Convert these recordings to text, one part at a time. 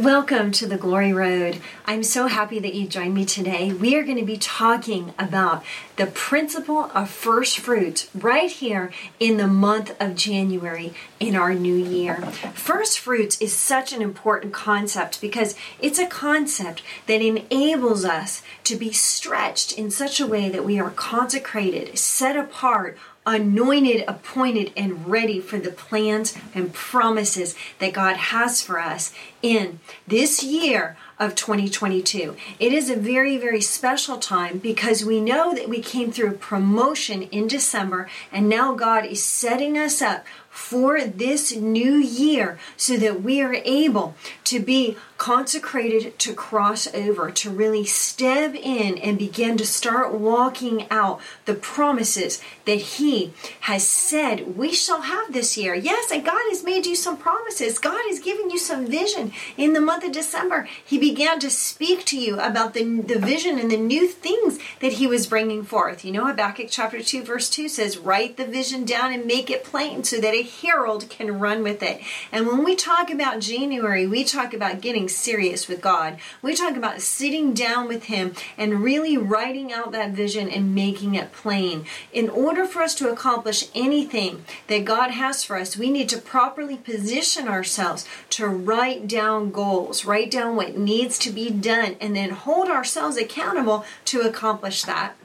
Welcome to the Glory Road. I'm so happy that you joined me today. We are going to be talking about the principle of first fruits right here in the month of January in our new year. First fruits is such an important concept because it's a concept that enables us to be stretched in such a way that we are consecrated, set apart, anointed, appointed, and ready for the plans and promises that God has for us in this year of 2022. It is a very, very special time because we know that we came through promotion in December and now God is setting us up for this new year so that we are able to be consecrated to cross over, to really step in and begin to start walking out the promises that He has said we shall have this year. Yes, and God has made you some promises. God has given you some vision. In the month of December, He began to speak to you about the, the vision and the new things that He was bringing forth. You know, Habakkuk chapter 2, verse 2 says, Write the vision down and make it plain so that a herald can run with it. And when we talk about January, we talk about getting serious with God. We talk about sitting down with Him and really writing out that vision and making it plain. In order for us to accomplish anything that God has for us, we need to properly position ourselves to write down goals, write down what needs to be done, and then hold ourselves accountable to accomplish that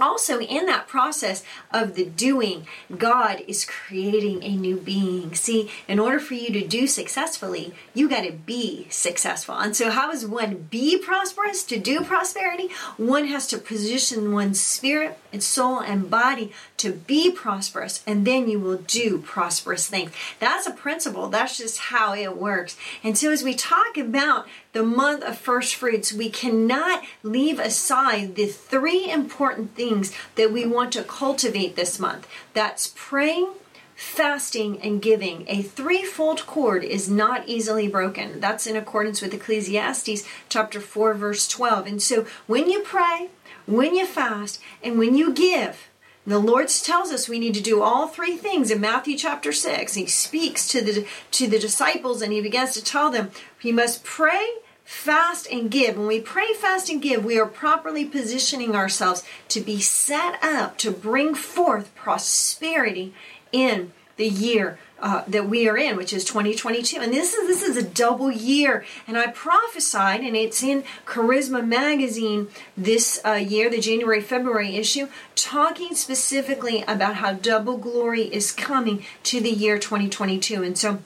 also in that process of the doing god is creating a new being. See in order for you to do successfully you got to be successful. And so how does one be prosperous to do prosperity? One has to position one's spirit and soul and body to be prosperous and then you will do prosperous things. That's a principle. That's just how it works. And so as we talk about the month of first fruits we cannot leave aside the three important things that we want to cultivate this month. That's praying, fasting, and giving. A threefold cord is not easily broken. That's in accordance with Ecclesiastes chapter 4, verse 12. And so when you pray, when you fast, and when you give, the Lord tells us we need to do all three things in Matthew chapter 6. He speaks to the to the disciples and he begins to tell them, "We must pray, fast and give. When we pray, fast, and give, we are properly positioning ourselves to be set up to bring forth prosperity in the year uh, that we are in, which is 2022. And this is this is a double year. And I prophesied, and it's in Charisma magazine this uh, year, the January February issue, talking specifically about how double glory is coming to the year 2022. And so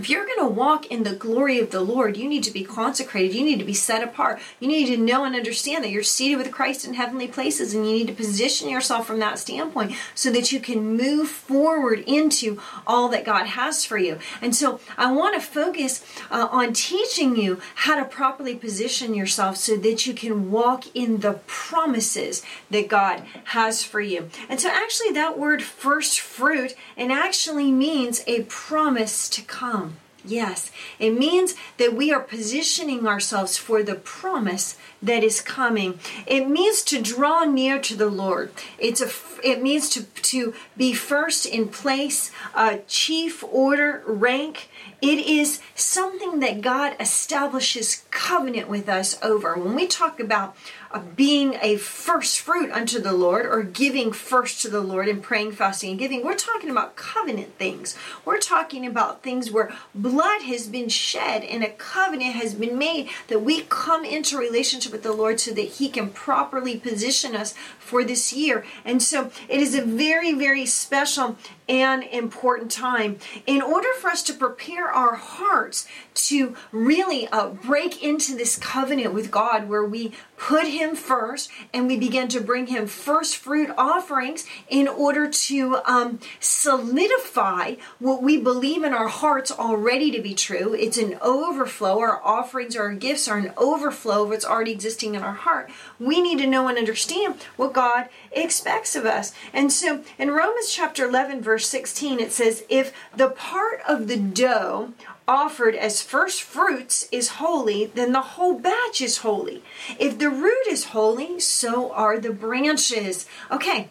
if you're going to walk in the glory of the Lord, you need to be consecrated. You need to be set apart. You need to know and understand that you're seated with Christ in heavenly places, and you need to position yourself from that standpoint so that you can move forward into all that God has for you. And so, I want to focus uh, on teaching you how to properly position yourself so that you can walk in the promises that God has for you. And so, actually, that word first fruit and actually means a promise to come. Yes, it means that we are positioning ourselves for the promise that is coming. It means to draw near to the Lord. It's a it means to to be first in place, uh, chief order, rank. It is something that God establishes covenant with us over. When we talk about of being a first fruit unto the Lord or giving first to the Lord and praying, fasting, and giving. We're talking about covenant things. We're talking about things where blood has been shed and a covenant has been made that we come into relationship with the Lord so that He can properly position us for this year. And so it is a very, very special an important time. In order for us to prepare our hearts to really uh, break into this covenant with God where we put Him first and we begin to bring Him first fruit offerings in order to um, solidify what we believe in our hearts already to be true. It's an overflow. Our offerings our gifts are an overflow of what's already existing in our heart. We need to know and understand what God expects of us. And so in Romans chapter 11, verse 16, it says, If the part of the dough offered as first fruits is holy, then the whole batch is holy. If the root is holy, so are the branches. Okay.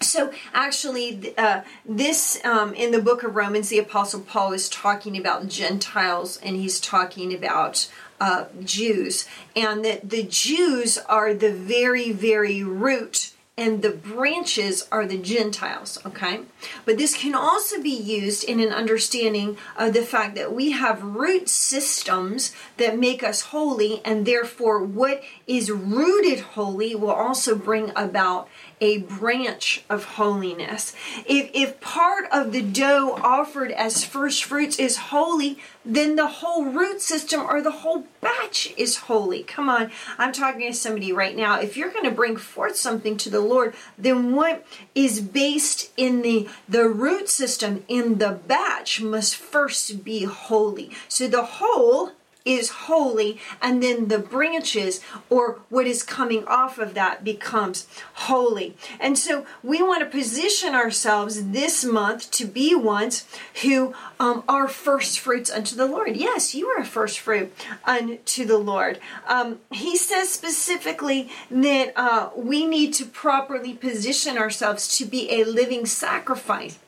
So actually, uh, this um, in the book of Romans, the Apostle Paul is talking about Gentiles, and he's talking about uh, Jews, and that the Jews are the very, very root and the branches are the Gentiles, okay? But this can also be used in an understanding of the fact that we have root systems that make us holy, and therefore, what is rooted holy will also bring about a branch of holiness. If, if part of the dough offered as first fruits is holy, then the whole root system or the whole batch is holy. Come on, I'm talking to somebody right now. If you're going to bring forth something to the Lord, then what is based in the, the root system in the batch must first be holy. So the whole is holy, and then the branches or what is coming off of that becomes holy. And so we want to position ourselves this month to be ones who um, are first fruits unto the Lord. Yes, you are a first fruit unto the Lord. Um, he says specifically that uh, we need to properly position ourselves to be a living sacrifice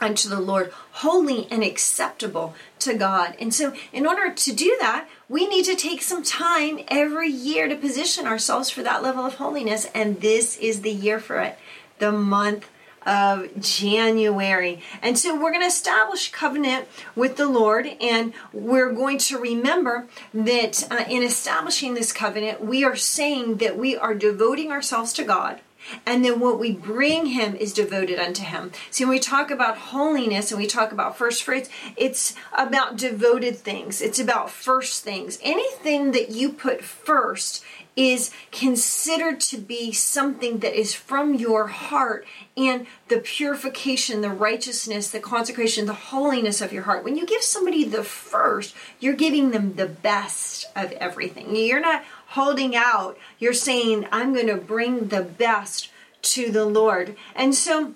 unto the Lord, holy and acceptable to God. And so, in order to do that, we need to take some time every year to position ourselves for that level of holiness. And this is the year for it, the month of January. And so we're going to establish covenant with the Lord, and we're going to remember that uh, in establishing this covenant, we are saying that we are devoting ourselves to God and then what we bring him is devoted unto him. See, when we talk about holiness and we talk about first fruits, it's about devoted things. It's about first things. Anything that you put first is considered to be something that is from your heart and the purification, the righteousness, the consecration, the holiness of your heart. When you give somebody the first, you're giving them the best of everything. You're not holding out. You're saying, I'm going to bring the best to the Lord. And so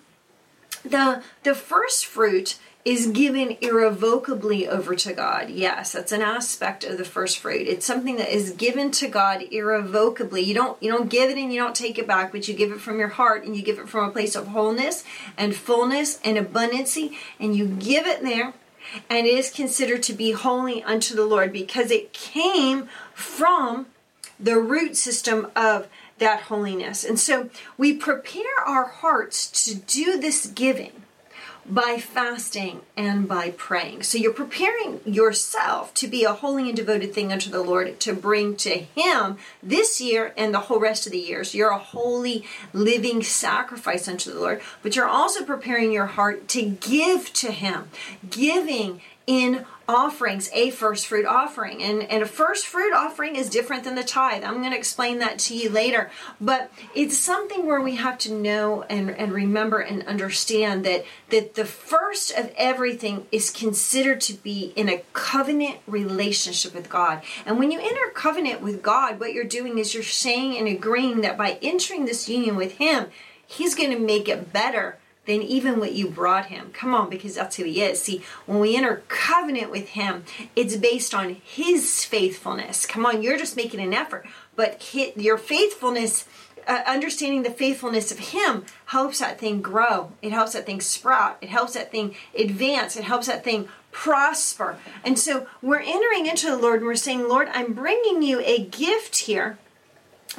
the the first fruit is given irrevocably over to God. Yes, that's an aspect of the first fruit. It's something that is given to God irrevocably. You don't you don't give it and you don't take it back, but you give it from your heart and you give it from a place of wholeness and fullness and abundancy and you give it there and it is considered to be holy unto the Lord because it came from the root system of that holiness. And so we prepare our hearts to do this giving by fasting and by praying. So you're preparing yourself to be a holy and devoted thing unto the Lord to bring to Him this year and the whole rest of the years. You're a holy, living sacrifice unto the Lord, but you're also preparing your heart to give to Him. Giving in offerings a first fruit offering. And and a first fruit offering is different than the tithe. I'm going to explain that to you later. But it's something where we have to know and and remember and understand that that the first of everything is considered to be in a covenant relationship with god. And when you enter covenant with god what you're doing is you're saying and agreeing that by entering this union with him he's going to make it better than even what you brought him. Come on, because that's who he is. See, when we enter covenant with him, it's based on his faithfulness. Come on, you're just making an effort, but your faithfulness. Uh, understanding the faithfulness of him helps that thing grow it helps that thing sprout it helps that thing advance it helps that thing prosper and so we're entering into the lord and we're saying lord i'm bringing you a gift here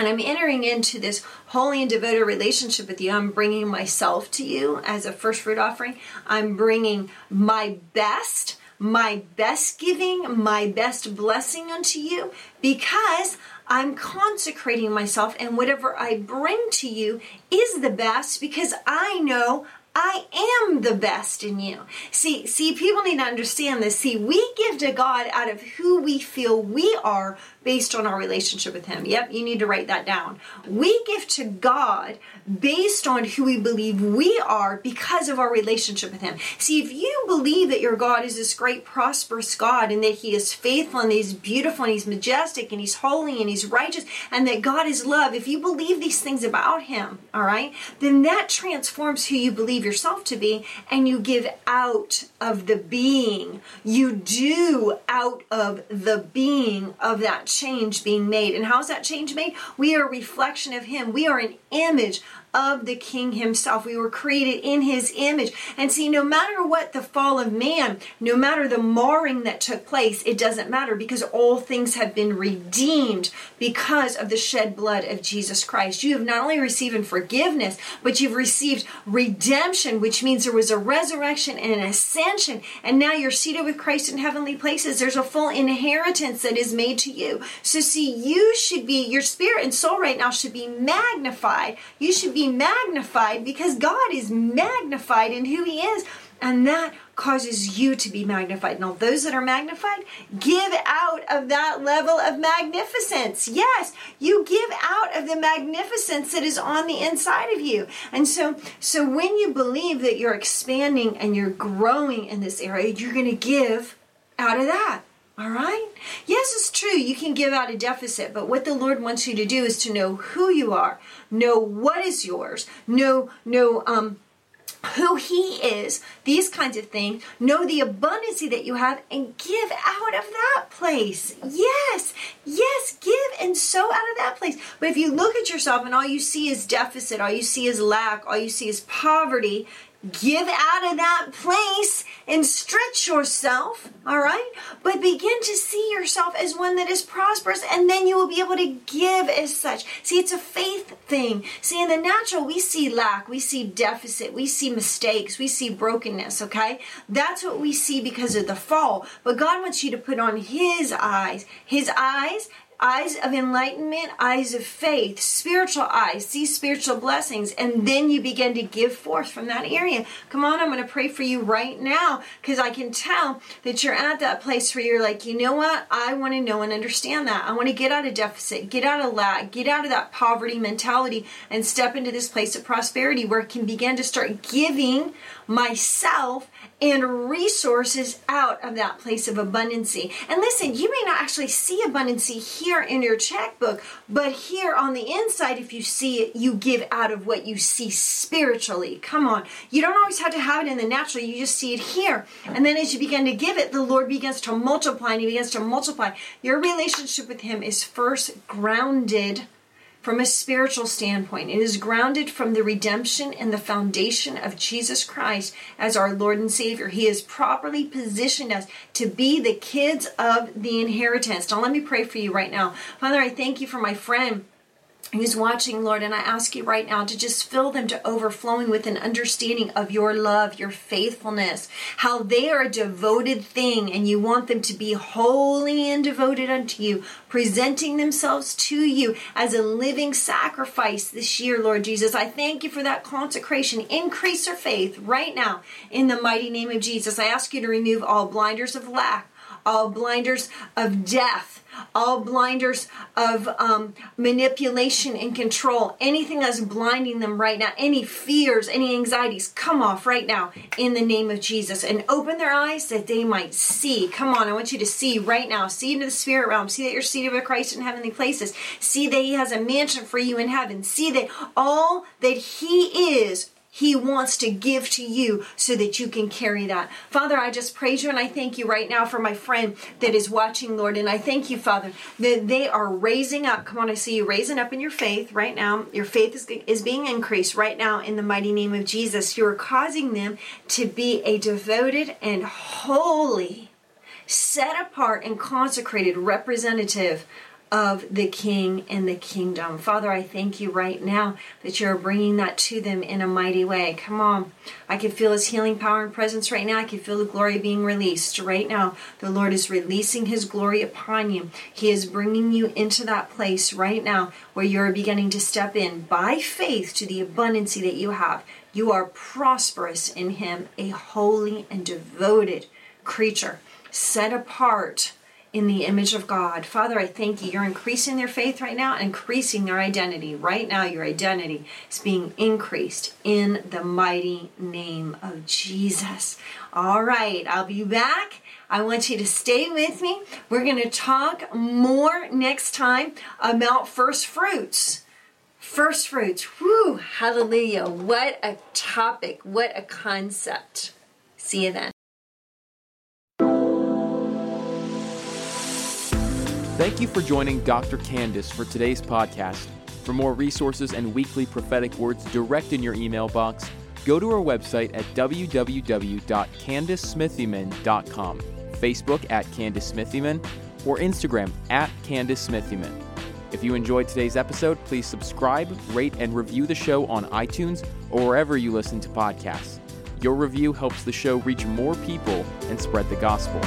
and I'm entering into this holy and devoted relationship with you. I'm bringing myself to you as a first fruit offering. I'm bringing my best, my best giving, my best blessing unto you because I'm consecrating myself, and whatever I bring to you is the best because I know I am the best in you. See, see, people need to understand this. See, we give to God out of who we feel we are based on our relationship with Him. Yep, you need to write that down. We give to God based on who we believe we are because of our relationship with Him. See, if you believe that your God is this great, prosperous God and that He is faithful and He's beautiful and He's majestic and He's holy and He's righteous and that God is love, if you believe these things about Him, all right, then that transforms who you believe yourself to be and you give out of the being. You do out of the being of that change being made. And how's that change made? We are a reflection of Him. We are an image of the King Himself. We were created in His image. And see, no matter what the fall of man, no matter the marring that took place, it doesn't matter because all things have been redeemed because of the shed blood of Jesus Christ. You have not only received forgiveness, but you've received redemption, which means there was a resurrection and an ascension. And now you're seated with Christ in heavenly places. There's a full inheritance that is made to you. So, see, you should be, your spirit and soul right now should be magnified. You should be be magnified because God is magnified in who He is. And that causes you to be magnified. Now, those that are magnified, give out of that level of magnificence. Yes, you give out of the magnificence that is on the inside of you. And so, so when you believe that you're expanding and you're growing in this area, you're going to give out of that. All right? Yes, it's true. You can give out a deficit, but what the Lord wants you to do is to know who you are, know what is yours, know know um who he is, these kinds of things, know the abundancy that you have, and give out of that place. Yes, yes, give and sow out of that place. But if you look at yourself and all you see is deficit, all you see is lack, all you see is poverty, give out of that place and stretch yourself, all right? But begin to see yourself as one that is prosperous, and then you will be able to give as such. See, it's a faith thing. See, in the natural, we see lack, we see deficit, we see mistakes, we see brokenness, okay? That's what we see because of the fall. But God wants you to put on His eyes. His eyes eyes of enlightenment, eyes of faith, spiritual eyes, see spiritual blessings, and then you begin to give forth from that area. Come on, I'm going to pray for you right now because I can tell that you're at that place where you're like, you know what? I want to know and understand that. I want to get out of deficit, get out of lack, get out of that poverty mentality, and step into this place of prosperity where I can begin to start giving myself and resources out of that place of abundancy. And listen, you may not actually see abundancy here in your checkbook, but here on the inside, if you see it, you give out of what you see spiritually. Come on. You don't always have to have it in the natural, you just see it here. And then as you begin to give it, the Lord begins to multiply and He begins to multiply. Your relationship with Him is first grounded from a spiritual standpoint. It is grounded from the redemption and the foundation of Jesus Christ as our Lord and Savior. He has properly positioned us to be the kids of the inheritance. Now, let me pray for you right now. Father, I thank you for my friend who's watching, Lord, and I ask you right now to just fill them to overflowing with an understanding of your love, your faithfulness, how they are a devoted thing, and you want them to be holy and devoted unto you, presenting themselves to you as a living sacrifice this year, Lord Jesus. I thank you for that consecration. Increase their faith right now in the mighty name of Jesus. I ask you to remove all blinders of lack, all blinders of death all blinders of um, manipulation and control, anything that's blinding them right now, any fears, any anxieties, come off right now in the name of Jesus and open their eyes that they might see. Come on, I want you to see right now. See into the spirit realm. See that you're seated with Christ in heavenly places. See that He has a mansion for you in heaven. See that all that He is he wants to give to you so that you can carry that. Father, I just praise you and I thank you right now for my friend that is watching, Lord. And I thank you, Father, that they are raising up. Come on, I see you raising up in your faith right now. Your faith is, is being increased right now in the mighty name of Jesus. You're causing them to be a devoted and holy, set apart and consecrated representative of the king and the kingdom. Father, I thank you right now that you're bringing that to them in a mighty way. Come on. I can feel his healing power and presence right now. I can feel the glory being released right now. The Lord is releasing his glory upon you. He is bringing you into that place right now where you're beginning to step in by faith to the abundancy that you have. You are prosperous in Him, a holy and devoted creature, set apart in the image of God. Father, I thank you. You're increasing their faith right now, increasing their identity. Right now, your identity is being increased in the mighty name of Jesus. All right, I'll be back. I want you to stay with me. We're going to talk more next time about first fruits. First fruits. Whoo, hallelujah. What a topic. What a concept. See you then. Thank you for joining Dr. Candice for today's podcast. For more resources and weekly prophetic words direct in your email box, go to our website at www.candicesmithyman.com, Facebook at Candice Smithyman, or Instagram at Candice Smithyman. If you enjoyed today's episode, please subscribe, rate, and review the show on iTunes or wherever you listen to podcasts. Your review helps the show reach more people and spread the gospel.